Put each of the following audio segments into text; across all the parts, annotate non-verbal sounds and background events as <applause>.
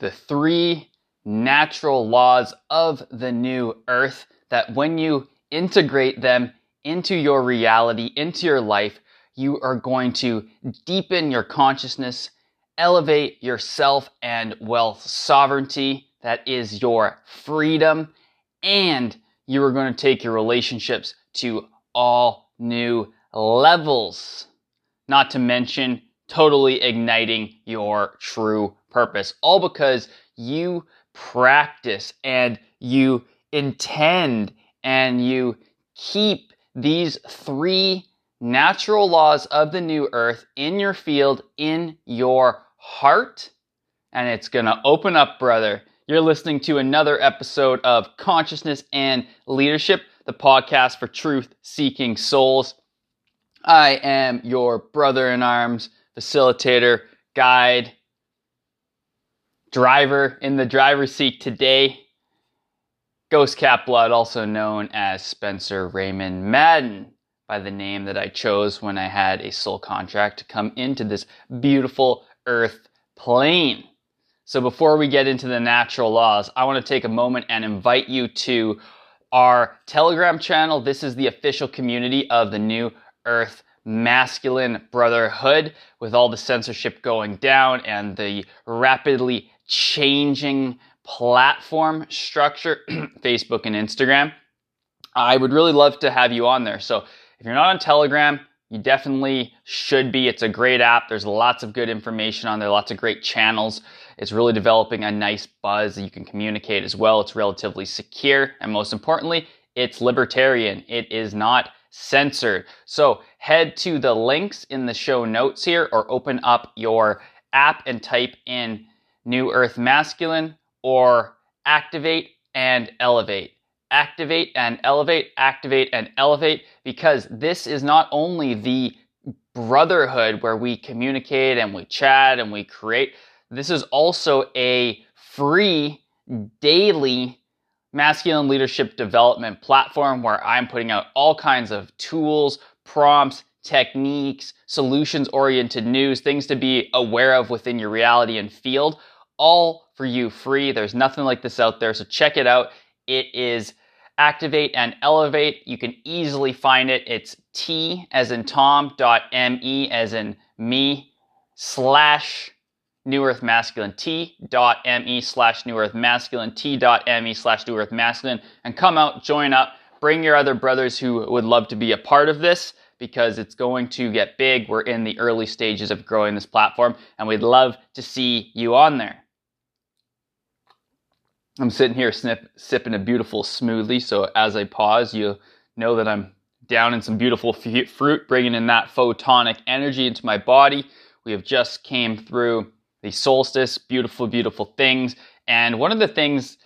the three natural laws of the new earth that when you integrate them into your reality, into your life, you are going to deepen your consciousness, elevate yourself and wealth sovereignty, that is your freedom, and you are going to take your relationships to all new levels. Not to mention totally igniting your true purpose, all because you practice and you intend and you keep these three natural laws of the new earth in your field, in your heart, and it's going to open up, brother. You're listening to another episode of Consciousness and Leadership, the podcast for truth seeking souls. I am your brother in arms, facilitator, guide, driver in the driver's seat today. Ghost Cat Blood, also known as Spencer Raymond Madden, by the name that I chose when I had a soul contract to come into this beautiful earth plane. So before we get into the natural laws, I want to take a moment and invite you to our Telegram channel. This is the official community of the New Earth Masculine Brotherhood with all the censorship going down and the rapidly changing platform structure, <clears throat> Facebook and Instagram, I would really love to have you on there. So if you're not on Telegram, you definitely should be. It's a great app. There's lots of good information on there, lots of great channels. It's really developing a nice buzz that you can communicate as well. It's relatively secure. And most importantly, it's libertarian. It is not censored. So head to the links in the show notes here or open up your app and type in New Earth Masculine or activate and elevate. Activate and elevate, activate and elevate, because this is not only the brotherhood where we communicate and we chat and we create, this is also a free daily masculine leadership development platform where I'm putting out all kinds of tools, prompts, techniques, solutions oriented news, things to be aware of within your reality and field all for you free. There's nothing like this out there, so check it out. It is Activate and Elevate. You can easily find it. It's T as in Tom dot me as in me slash New Earth Masculine T dot me slash New Earth Masculine T dot me slash New Earth Masculine and come out, join up, bring your other brothers who would love to be a part of this because it's going to get big. We're in the early stages of growing this platform and we'd love to see you on there. I'm sitting here snip, sipping a beautiful smoothie. So as I pause, you know that I'm down in some beautiful f- fruit, bringing in that photonic energy into my body. We have just came through the solstice, beautiful, beautiful things. And one of the things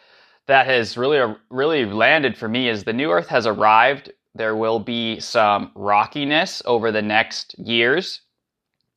that has really, really landed for me is the new Earth has arrived. There will be some rockiness over the next years,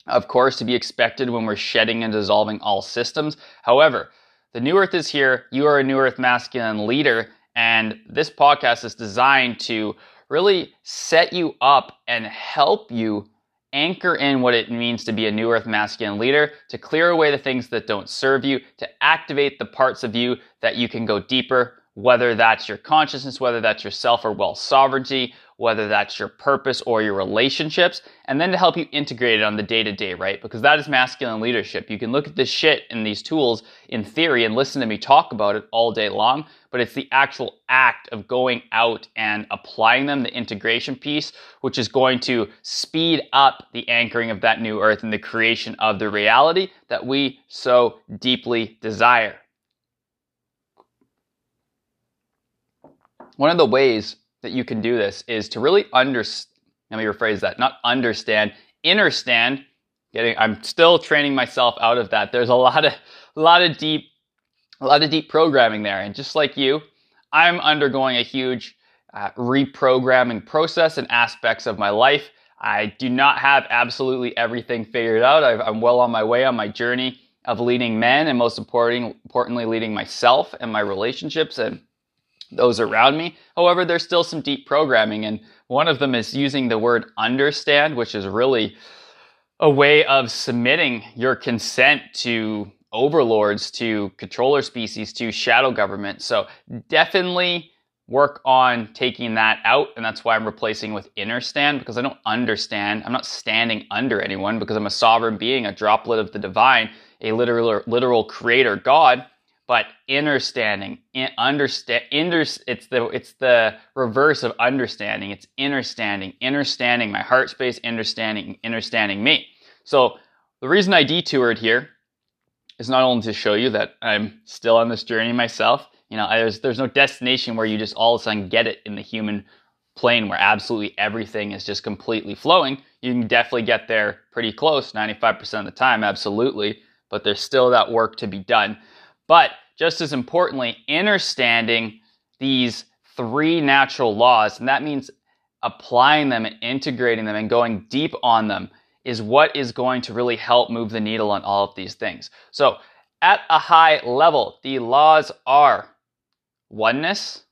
of course, to be expected when we're shedding and dissolving all systems. However, the New Earth is here. You are a New Earth masculine leader. And this podcast is designed to really set you up and help you anchor in what it means to be a New Earth masculine leader, to clear away the things that don't serve you, to activate the parts of you that you can go deeper, whether that's your consciousness, whether that's your self or wealth sovereignty, whether that's your purpose or your relationships, and then to help you integrate it on the day to day, right? Because that is masculine leadership. You can look at this shit and these tools in theory and listen to me talk about it all day long, but it's the actual act of going out and applying them, the integration piece, which is going to speed up the anchoring of that new earth and the creation of the reality that we so deeply desire. One of the ways that you can do this is to really understand, let me rephrase that, not understand, understand. Getting, I'm still training myself out of that. There's a lot of, a lot of deep, a lot of deep programming there. And just like you, I'm undergoing a huge uh, reprogramming process and aspects of my life. I do not have absolutely everything figured out. i am well on my way on my journey of leading men and most important, importantly, leading myself and my relationships and those around me. However, there's still some deep programming, and one of them is using the word understand, which is really a way of submitting your consent to overlords to controller species to shadow government. So definitely work on taking that out. And that's why I'm replacing with inner stand because I don't understand. I'm not standing under anyone because I'm a sovereign being, a droplet of the divine, a literal, literal creator God. But inner standing, understand, it's the it's the reverse of understanding. It's inner standing, understanding my heart space, understanding, understanding me. So the reason I detoured here is not only to show you that I'm still on this journey myself, you know, there's there's no destination where you just all of a sudden get it in the human plane where absolutely everything is just completely flowing. You can definitely get there pretty close, 95% of the time, absolutely. But there's still that work to be done. But just as importantly, understanding these three natural laws, and that means applying them and integrating them and going deep on them is what is going to really help move the needle on all of these things. So, at a high level, the laws are oneness,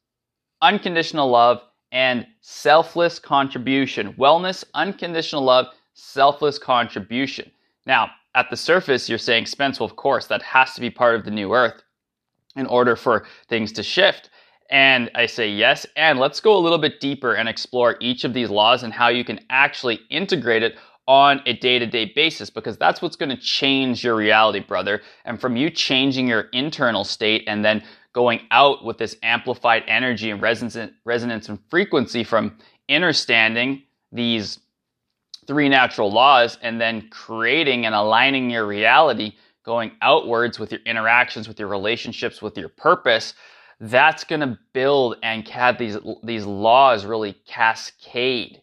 unconditional love, and selfless contribution. Wellness, unconditional love, selfless contribution. Now, at the surface, you're saying, Spence, well, of course, that has to be part of the new earth in order for things to shift. And I say yes. And let's go a little bit deeper and explore each of these laws and how you can actually integrate it on a day to day basis because that's what's going to change your reality, brother. And from you changing your internal state and then going out with this amplified energy and resonance, resonance and frequency from understanding these three natural laws and then creating and aligning your reality going outwards with your interactions with your relationships with your purpose that's going to build and have these these laws really cascade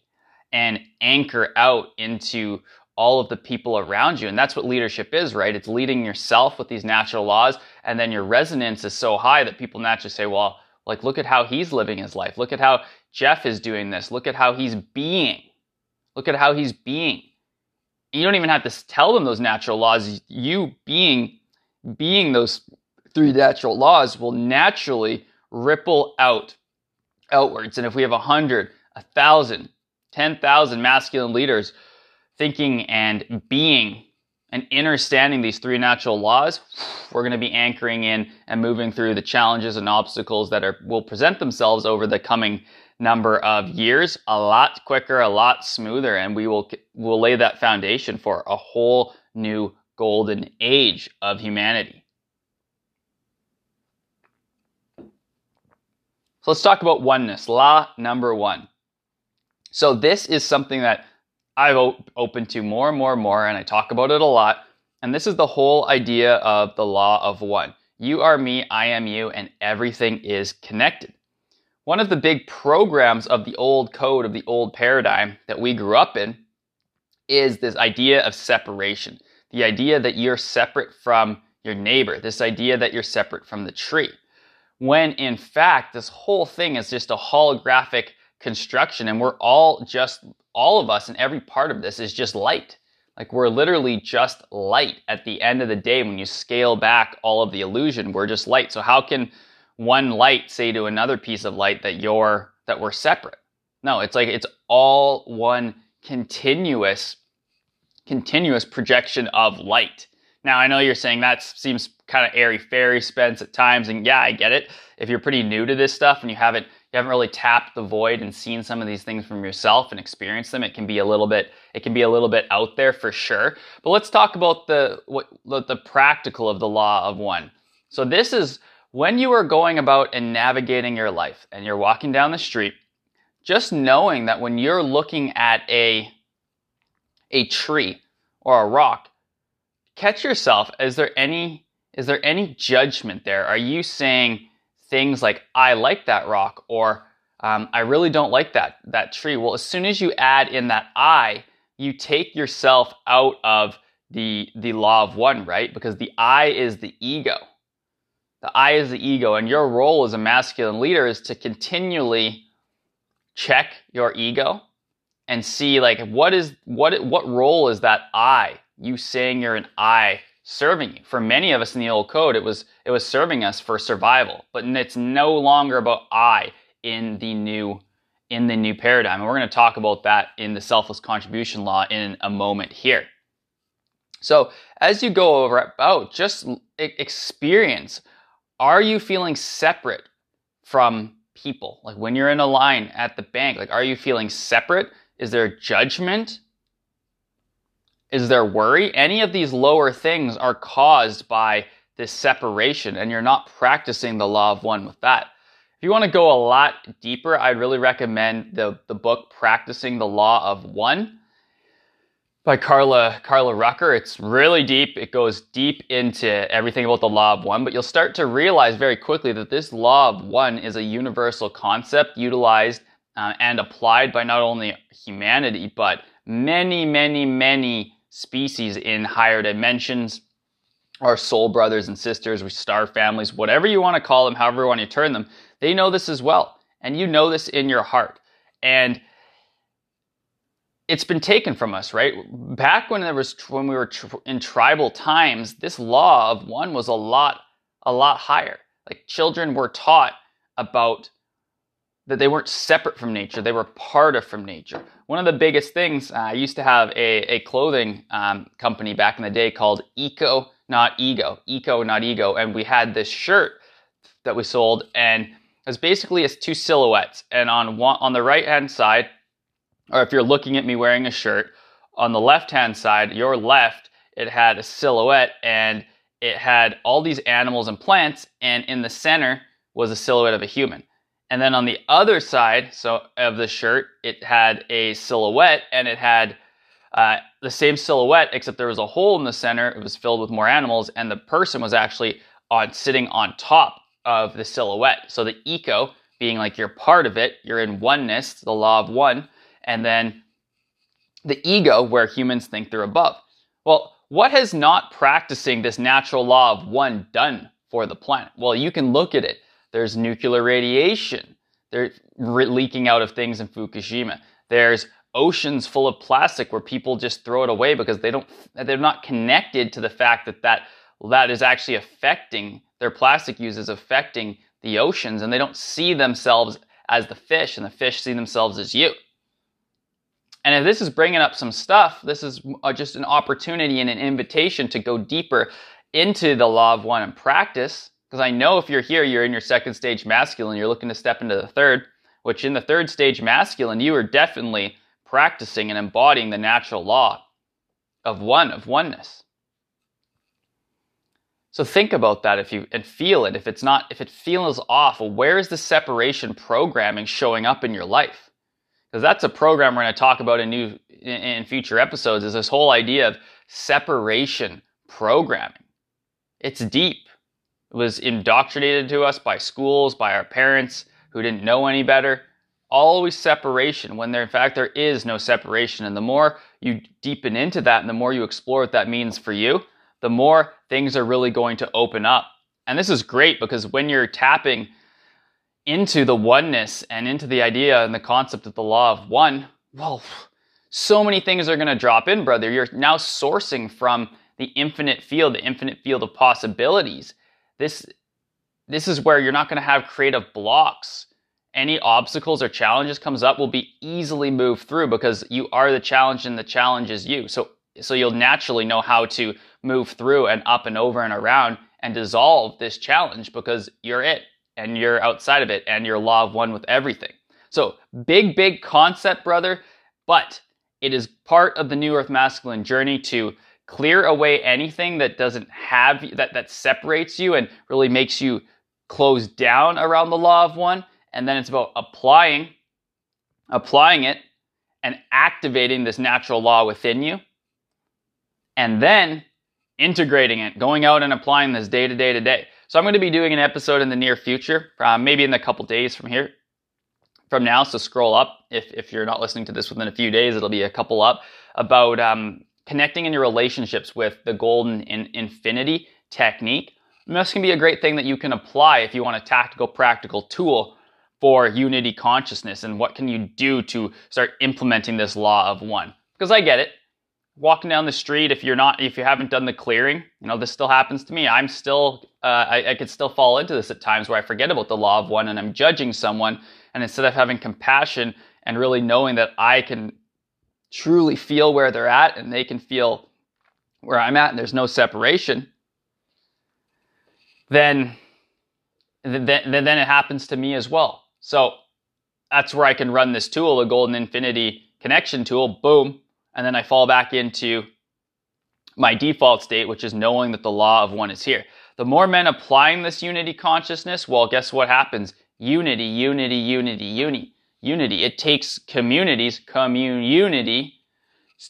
and anchor out into all of the people around you. And that's what leadership is, right? It's leading yourself with these natural laws. And then your resonance is so high that people naturally say, well, like, look at how he's living his life. Look at how Jeff is doing this. Look at how he's being. Look at how he's being. You don't even have to tell them those natural laws. You being, being those three natural laws will naturally ripple out outwards. And if we have a hundred, a thousand, ten thousand masculine leaders thinking and being and understanding these three natural laws, we're going to be anchoring in and moving through the challenges and obstacles that are will present themselves over the coming number of years a lot quicker, a lot smoother, and we will will lay that foundation for a whole new golden age of humanity. So let's talk about oneness. Law number one. So this is something that I've op- opened to more and more and more, and I talk about it a lot. And this is the whole idea of the law of one. You are me, I am you, and everything is connected. One of the big programs of the old code, of the old paradigm that we grew up in, is this idea of separation. The idea that you're separate from your neighbor, this idea that you're separate from the tree. When in fact, this whole thing is just a holographic construction and we're all just all of us and every part of this is just light like we're literally just light at the end of the day when you scale back all of the illusion we're just light so how can one light say to another piece of light that you're that we're separate no it's like it's all one continuous continuous projection of light now i know you're saying that seems kind of airy fairy spence at times and yeah i get it if you're pretty new to this stuff and you haven't you haven't really tapped the void and seen some of these things from yourself and experienced them, it can be a little bit it can be a little bit out there for sure. But let's talk about the what the practical of the law of one. So this is when you are going about and navigating your life and you're walking down the street, just knowing that when you're looking at a a tree or a rock, catch yourself. Is there any is there any judgment there? Are you saying things like I like that rock or um, I really don't like that that tree. Well, as soon as you add in that I, you take yourself out of the the law of one, right? Because the I is the ego. The I is the ego, and your role as a masculine leader is to continually check your ego and see like what is what what role is that I? You saying you're an I serving you. For many of us in the old code, it was it was serving us for survival, but it's no longer about I in the new in the new paradigm. And we're going to talk about that in the selfless contribution law in a moment here. So as you go over about, just experience. Are you feeling separate from people? Like when you're in a line at the bank, like are you feeling separate? Is there judgment? Is there worry? Any of these lower things are caused by this separation, and you're not practicing the law of one with that. If you want to go a lot deeper, I'd really recommend the, the book Practicing the Law of One by Carla Carla Rueckert. It's really deep. It goes deep into everything about the law of one, but you'll start to realize very quickly that this law of one is a universal concept utilized uh, and applied by not only humanity but many, many, many species in higher dimensions. Our soul brothers and sisters, we star families, whatever you want to call them, however you want to turn them, they know this as well. And you know this in your heart. And it's been taken from us, right? Back when there was when we were tr- in tribal times, this law of one was a lot a lot higher. Like children were taught about that they weren't separate from nature; they were part of from nature. One of the biggest things uh, I used to have a, a clothing um, company back in the day called Eco Not Ego, Eco Not Ego, and we had this shirt that we sold, and it was basically it's two silhouettes, and on one on the right hand side or if you're looking at me wearing a shirt, on the left hand side, your left, it had a silhouette and it had all these animals and plants, and in the center was a silhouette of a human. And then on the other side so of the shirt, it had a silhouette and it had uh, the same silhouette, except there was a hole in the center. It was filled with more animals, and the person was actually on sitting on top of the silhouette. So the eco being like you're part of it, you're in oneness, the law of one, and then the ego, where humans think they're above. Well, what has not practicing this natural law of one done for the planet? Well, you can look at it. There's nuclear radiation. They're leaking out of things in Fukushima. There's oceans full of plastic where people just throw it away because they don't they're not connected to the fact that that that is actually affecting their plastic use is affecting the oceans and they don't see themselves as the fish and the fish see themselves as you and if this is bringing up some stuff, this is uh, just an opportunity and an invitation to go deeper into the law of one and practice. Because I know if you're here, you're in your second stage masculine, you're looking to step into the third, which in the third stage masculine, you are definitely practicing and embodying the natural law of one, of oneness. So think about that if you and feel it. If it's not, if it feels off, where is the separation programming showing up in your life? Because that's a program we're going to talk about in new in future episodes is this whole idea of separation programming. It's deep. It was indoctrinated to us by schools by our parents who didn't know any better. Always separation. When there in fact there is no separation and the more you deepen into that and the more you explore what that means for you the more things are really going to open up. And this is great because when you're tapping into the oneness and into the idea and the concept of the law of one, well, so many things are going to drop in, brother. You're now sourcing from the infinite field, the infinite field of possibilities. This, this is where you're not going to have creative blocks. Any obstacles or challenges comes up will be easily moved through because you are the challenge and the challenge is you. So, so you'll naturally know how to move through and up and over and around and dissolve this challenge because you're it and you're outside of it and you're law of one with everything. So, big, big concept, brother, but it is part of the new earth masculine journey to clear away anything that doesn't have that that separates you and really makes you close down around the law of one. And then it's about applying applying it and activating this natural law within you. And then integrating it going out and applying this day to day to day so I'm going to be doing an episode in the near future, uh, maybe in a couple days from here, from now. So scroll up if if you're not listening to this within a few days, it'll be a couple up about um, connecting in your relationships with the golden in- infinity technique. And this can be a great thing that you can apply if you want a tactical, practical tool for unity consciousness and what can you do to start implementing this law of one. Because I get it walking down the street if you're not if you haven't done the clearing you know this still happens to me i'm still uh, I, I could still fall into this at times where i forget about the law of one and i'm judging someone and instead of having compassion and really knowing that i can truly feel where they're at and they can feel where I'm at and there's no separation, then then, then it happens to me as well. So that's where I can run this tool, the Golden Infinity Connection tool, boom, and then I fall back into my default state, which is knowing that the law of one is here. The more men applying this unity consciousness, well, guess what happens? Unity, unity, unity, unity, unity. It takes communities, community,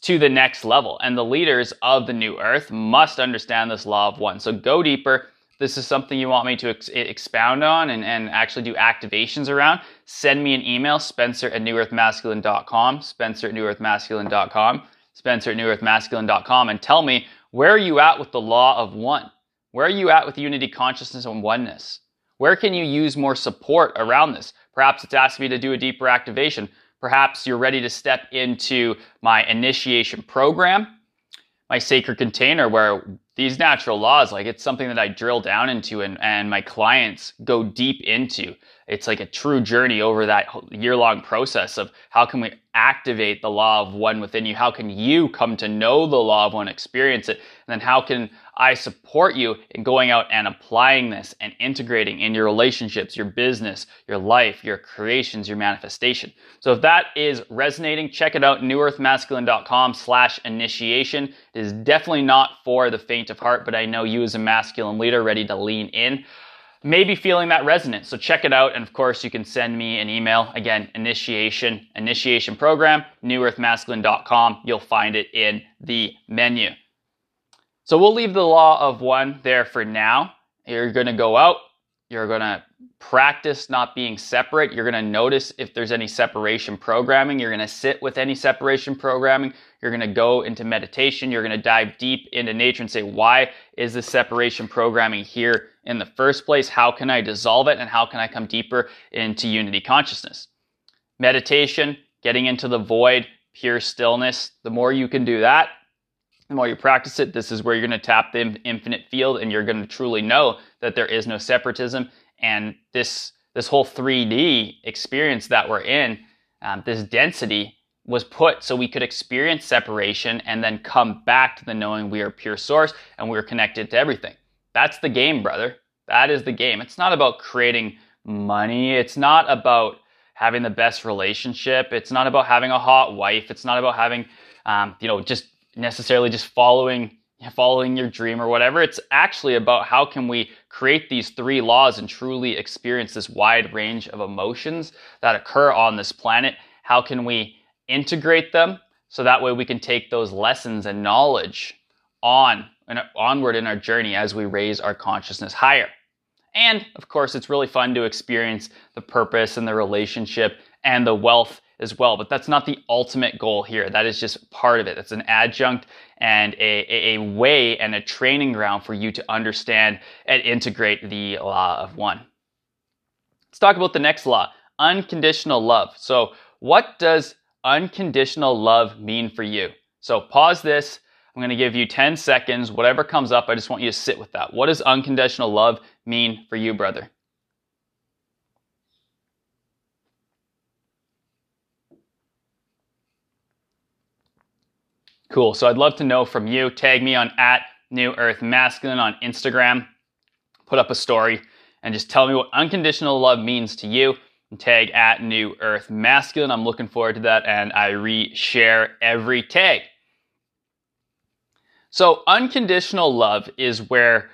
to the next level. And the leaders of the new earth must understand this law of one. So go deeper, this is something you want me to ex- expound on and, and actually do activations around, send me an email, spencer at newearthmasculine.com, spencer at newearthmasculine.com, spencer at newearthmasculine.com, and tell me where are you at with the law of one? Where are you at with unity consciousness and oneness? Where can you use more support around this? Perhaps it's asking me to do a deeper activation. Perhaps you're ready to step into my initiation program, my sacred container, where these natural laws, like it's something that I drill down into and, and my clients go deep into. It's like a true journey over that year long process of how can we activate the law of one within you? How can you come to know the law of one, experience it? And then how can I support you in going out and applying this and integrating in your relationships, your business, your life, your creations, your manifestation. So if that is resonating, check it out, newearthmasculine.com slash initiation. It is definitely not for the faint of heart, but I know you as a masculine leader ready to lean in maybe feeling that resonance. So check it out. And of course, you can send me an email. Again, initiation, initiation program, newearthmasculine.com. You'll find it in the menu. So we'll leave the law of one there for now. You're going to go out. You're going to practice not being separate. You're going to notice if there's any separation programming. You're going to sit with any separation programming. You're going to go into meditation. You're going to dive deep into nature and say, why is this separation programming here in the first place? How can I dissolve it? And how can I come deeper into unity consciousness? Meditation, getting into the void, pure stillness. The more you can do that, the more you practice it, this is where you're going to tap the infinite field and you're going to truly know that there is no separatism. And this, this whole 3D experience that we're in, um, this density was put so we could experience separation and then come back to the knowing we are pure source and we're connected to everything. That's the game, brother. That is the game. It's not about creating money. It's not about having the best relationship. It's not about having a hot wife. It's not about having, um, you know, just necessarily just following following your dream or whatever. It's actually about how can we create these three laws and truly experience this wide range of emotions that occur on this planet. How can we integrate them so that way we can take those lessons and knowledge on and onward in our journey as we raise our consciousness higher. And of course, it's really fun to experience the purpose and the relationship and the wealth as well. But that's not the ultimate goal here. That is just part of it. It's an adjunct and a, a, way and a training ground for you to understand and integrate the law of one. Let's talk about the next law unconditional love. So, what does unconditional love mean for you? So, pause this. I'm going to give you 10 seconds. Whatever comes up, I just want you to sit with that. What does unconditional love mean for you, brother? Cool. So I'd love to know from you. Tag me on at New Earth Masculine on Instagram. Put up a story and just tell me what unconditional love means to you. And tag at New Earth Masculine. I'm looking forward to that, and I re-share every tag. So unconditional love is where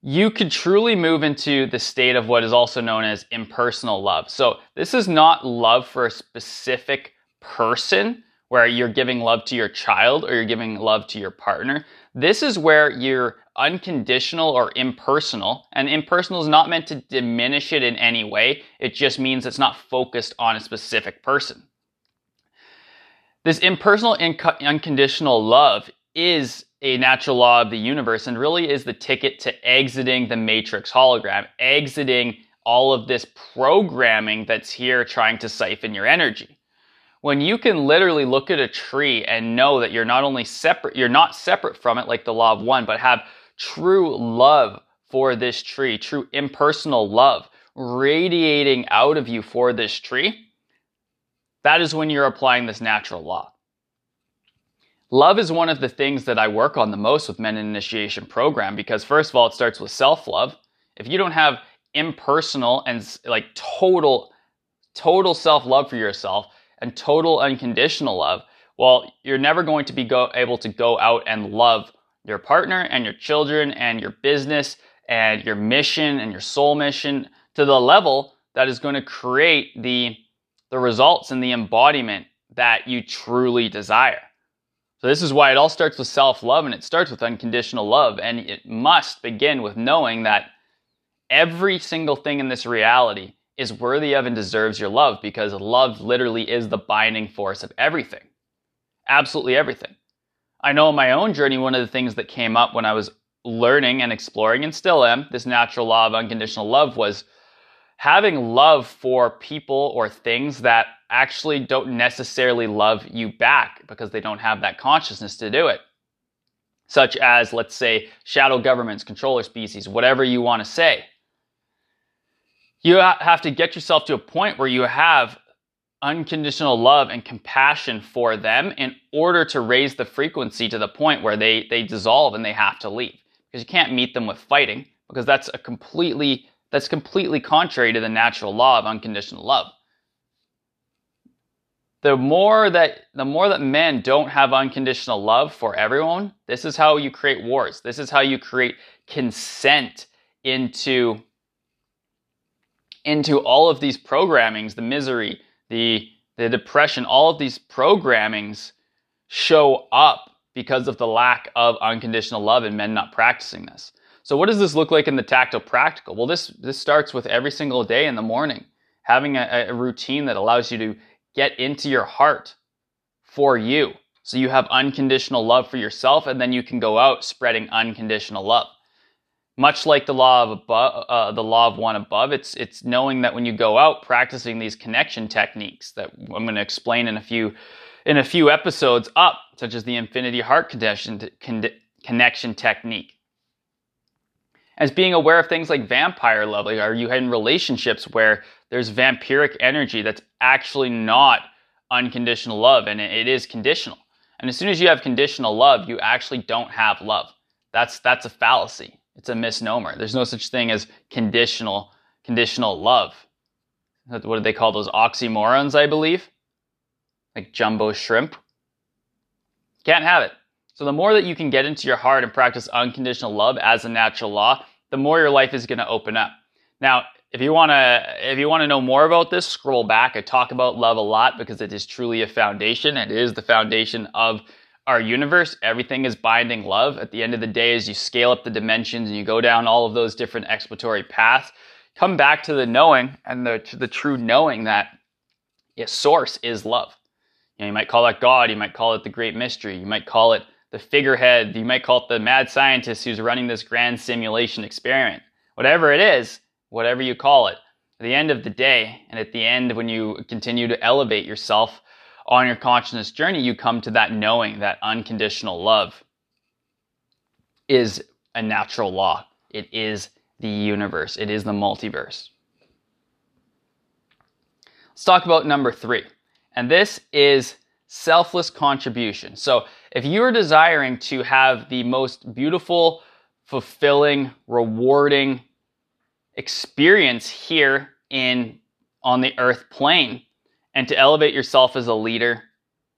you could truly move into the state of what is also known as impersonal love. So this is not love for a specific person where you're giving love to your child or you're giving love to your partner. This is where you're unconditional or impersonal. And impersonal is not meant to diminish it in any way, it just means it's not focused on a specific person. This impersonal, inc- unconditional love is a natural law of the universe and really is the ticket to exiting the matrix hologram, exiting all of this programming that's here trying to siphon your energy when you can literally look at a tree and know that you're not only separate, you're not separate from it like the law of one, but have true love for this tree, true impersonal love radiating out of you for this tree, that is when you're applying this natural law. Love is one of the things that I work on the most with Men in Initiation Program because, first of all, it starts with self love. If you don't have impersonal and like total, total self love for yourself and total unconditional love, well, you're never going to be go- able to go out and love your partner and your children and your business and your mission and your soul mission to the level that is going to create the, the results and the embodiment that you truly desire. So this is why it all starts with self-love and it starts with unconditional love. And it must begin with knowing that every single thing in this reality is worthy of and deserves your love because love literally is the binding force of everything. Absolutely everything. I know in my own journey, one of the things that came up when I was learning and exploring and still am this natural law of unconditional love was having love for people or things that actually don't necessarily love you back because they don't have that consciousness to do it. Such as, let's say, shadow governments, controller species, whatever you want to say. You have to get yourself to a point where you have unconditional love and compassion for them in order to raise the frequency to the point where they, they dissolve and they have to leave. Because you can't meet them with fighting, because that's a completely that's completely contrary to the natural law of unconditional love. The more that the more that men don't have unconditional love for everyone this is how you create wars. This is how you create consent into into all of these programmings the misery the the depression all of these programmings show up because of the lack of unconditional love and men not practicing this so what does this look like in the tactile practical well this this starts with every single day in the morning having a, a routine that allows you to get into your heart for you. So you have unconditional love for yourself, and then you can go out spreading unconditional love. Much like the law of above, uh, the law of one above, it's it's knowing that when you go out practicing these connection techniques that I'm going to explain in a few in a few episodes up, such as the infinity heart connection connection technique. As being aware of things like vampire love, like are you in relationships where there's vampiric energy that's actually not unconditional love and it is conditional. And as soon as you have conditional love, you actually don't have love. That's that's a fallacy. It's a misnomer. There's no such thing as conditional conditional love. What do they call those oxymorons, I believe? Like jumbo shrimp. Can't have it. So the more that you can get into your heart and practice unconditional love as a natural law, the more your life is going to open up. Now, if you want to if you want to know more about this scroll back. I talk about love a lot because it is truly a foundation. It is the foundation of our universe. Everything is binding love. At the end of the day as you scale up the dimensions and you go down all of those different exploratory paths come back to the knowing and the, the true knowing that its source is love. You, know, you might call that god. You might call it the great mystery. You might call it the figurehead you might call it the mad scientist who's running this grand simulation experiment whatever it is whatever you call it, at the end of the day, and at the end, when you continue to elevate yourself on your consciousness journey, you come to that knowing that unconditional love is a natural law. It is the universe, it is the multiverse. Let's talk about number three, and this is selfless contribution. So, if you are desiring to have the most beautiful, fulfilling, rewarding, experience here in on the earth plane and to elevate yourself as a leader,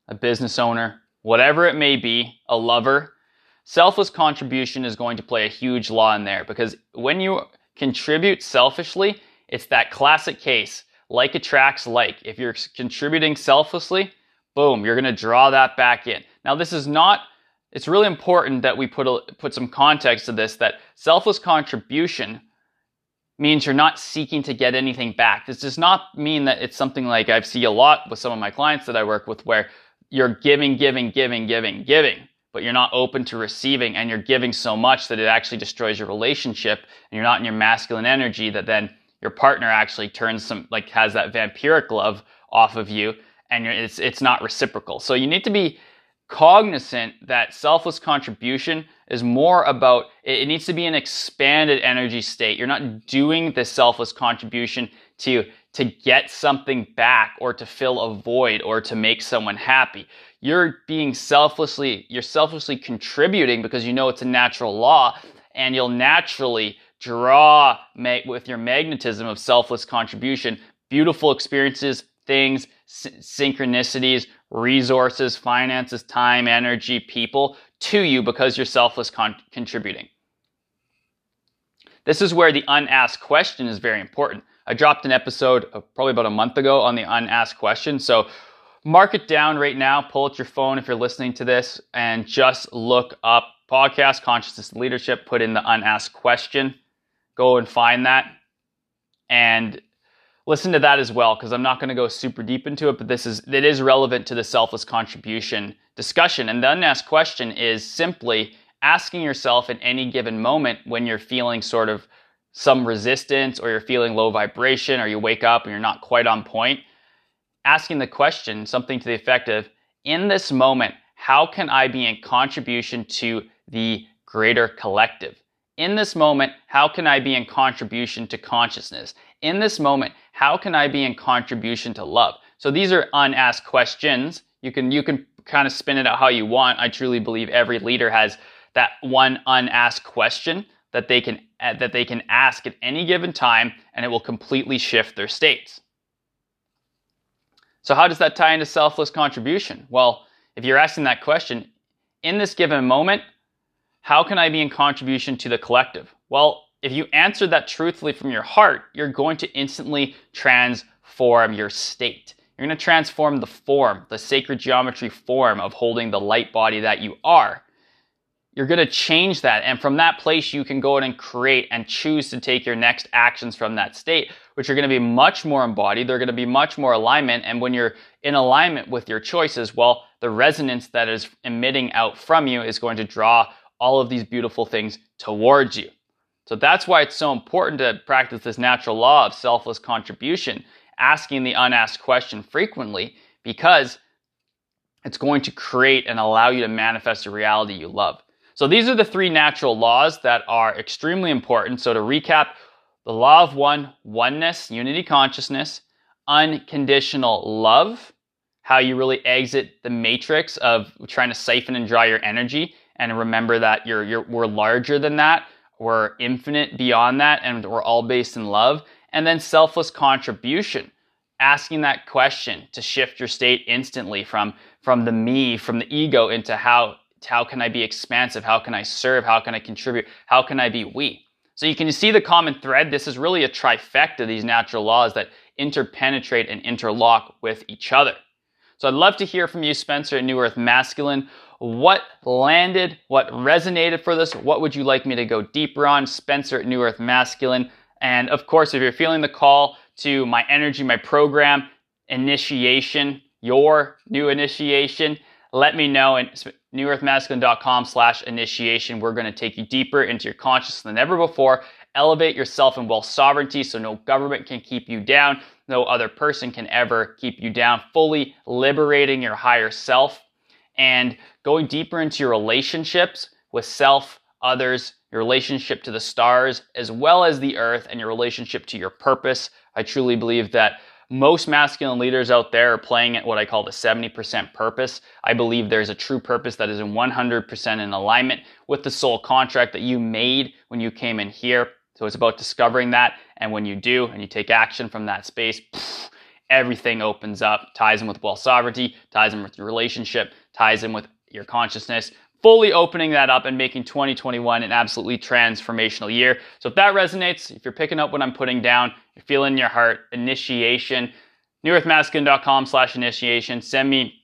a business owner, whatever it may be, a lover, selfless contribution is going to play a huge law in there because when you contribute selfishly, it's that classic case like attracts like. If you're contributing selflessly, boom, you're to draw that back in. Now, this is not it's really important that we put a, put some context to this that selfless contribution means you're not seeking to get anything back. This does not mean that it's something like I see a lot with some of my clients that I work with where you're giving, giving, giving, giving, giving, but you're not open to receiving and you're giving so much that it actually destroys your relationship and you're not in your masculine energy that then your partner actually turns some, like has that vampiric love off of you and it's, it's not reciprocal. So you need to be cognizant that selfless contribution is more about it needs to be an expanded energy state. You're not doing the selfless contribution to to get something back or to fill a void or to make someone happy. You're being selflessly, you're selflessly contributing because you know it's a natural law and you'll naturally draw with your magnetism of selfless contribution beautiful experiences, things, synchronicities, resources, finances, time, energy, people to you because you're selfless con- contributing. This is where the unasked question is very important. I dropped an episode uh, probably about a month ago on the unasked question. So mark it down right now. Pull out your phone if you're listening to this and just look up podcast consciousness leadership. Put in the unasked question. Go and find that and listen to that as well because I'm not going to go super deep into it, but this is it is relevant to the selfless contribution discussion. And the unasked question is simply asking yourself in any given moment when you're feeling sort of some resistance or you're feeling low vibration or you wake up and you're not quite on point, asking the question, something to the effect of, in this moment, how can I be in contribution to the greater collective? In this moment, how can I be in contribution to consciousness? In this moment, how can I be in contribution to love? So these are unasked questions. You can you can kind of spin it out how you want. I truly believe every leader has that one unasked question that they can uh, that they can ask at any given time and it will completely shift their states. So how does that tie into selfless contribution? Well, if you're asking that question, in this given moment, how can I be in contribution to the collective? Well, if you answer that truthfully from your heart, you're going to instantly transform your state. You're going to transform the form, the sacred geometry form of holding the light body that you are you're going to change that. And from that place, you can go in and create and choose to take your next actions from that state, which are going to be much more embodied. They're going to be much more alignment. And when you're in alignment with your choices, well, the resonance that is emitting out from you is going to draw all of these beautiful things towards you. So that's why it's so important to practice this natural law of selfless contribution, asking the unasked question frequently, because it's going to create and allow you to manifest a reality you love. So these are the three natural laws that are extremely important. So to recap, the law of one, oneness, unity consciousness, unconditional love, how you really exit the matrix of trying to siphon and draw your energy and remember that you're, you're we're larger than that, we're infinite beyond that, and we're all based in love. And then selfless contribution, asking that question to shift your state instantly from from the me, from the ego into how how can I be expansive? How can I serve? How can I contribute? How can I be we? So you can see the common thread. This is really a trifecta, these natural laws that interpenetrate and interlock with each other. So I'd love to hear from you, Spencer, at New Earth Masculine. What landed? What resonated for this? What would you like me to go deeper on? Spencer at New Earth Masculine. And of course, if you're feeling the call to my energy, my program, initiation, your new initiation, let me know at newearthmasculine.com slash initiation. We're going to take you deeper into your consciousness than ever before. Elevate yourself in wealth sovereignty so no government can keep you down. No other person can ever keep you down. Fully liberating your higher self and going deeper into your relationships with self, others, your relationship to the stars, as well as the earth, and your relationship to your purpose. I truly believe that most masculine leaders out there are playing at what I call the 70% purpose. I believe there's a true purpose that is in 100% in alignment with the soul contract that you made when you came in here. So it's about discovering that. And when you do, and you take action from that space, everything opens up, ties in with wealth sovereignty, ties in with your relationship, ties in with your consciousness, fully opening that up and making 2021 an absolutely transformational year. So if that resonates, if you're picking up what I'm putting down, you're feeling your heart, initiation, newearthmasculine.com slash initiation, send me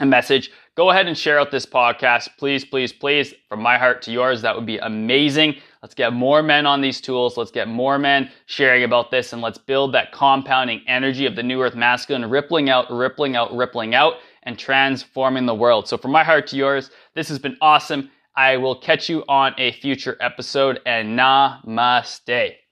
a message. Go ahead and share out this podcast. Please, please, please, from my heart to yours, that would be amazing. Let's get more men on these tools. Let's get more men sharing about this and let's build that compounding energy of the new earth masculine, rippling out, rippling out, rippling out and transforming the world. So, from my heart to yours, this has been awesome. I will catch you on a future episode and namaste.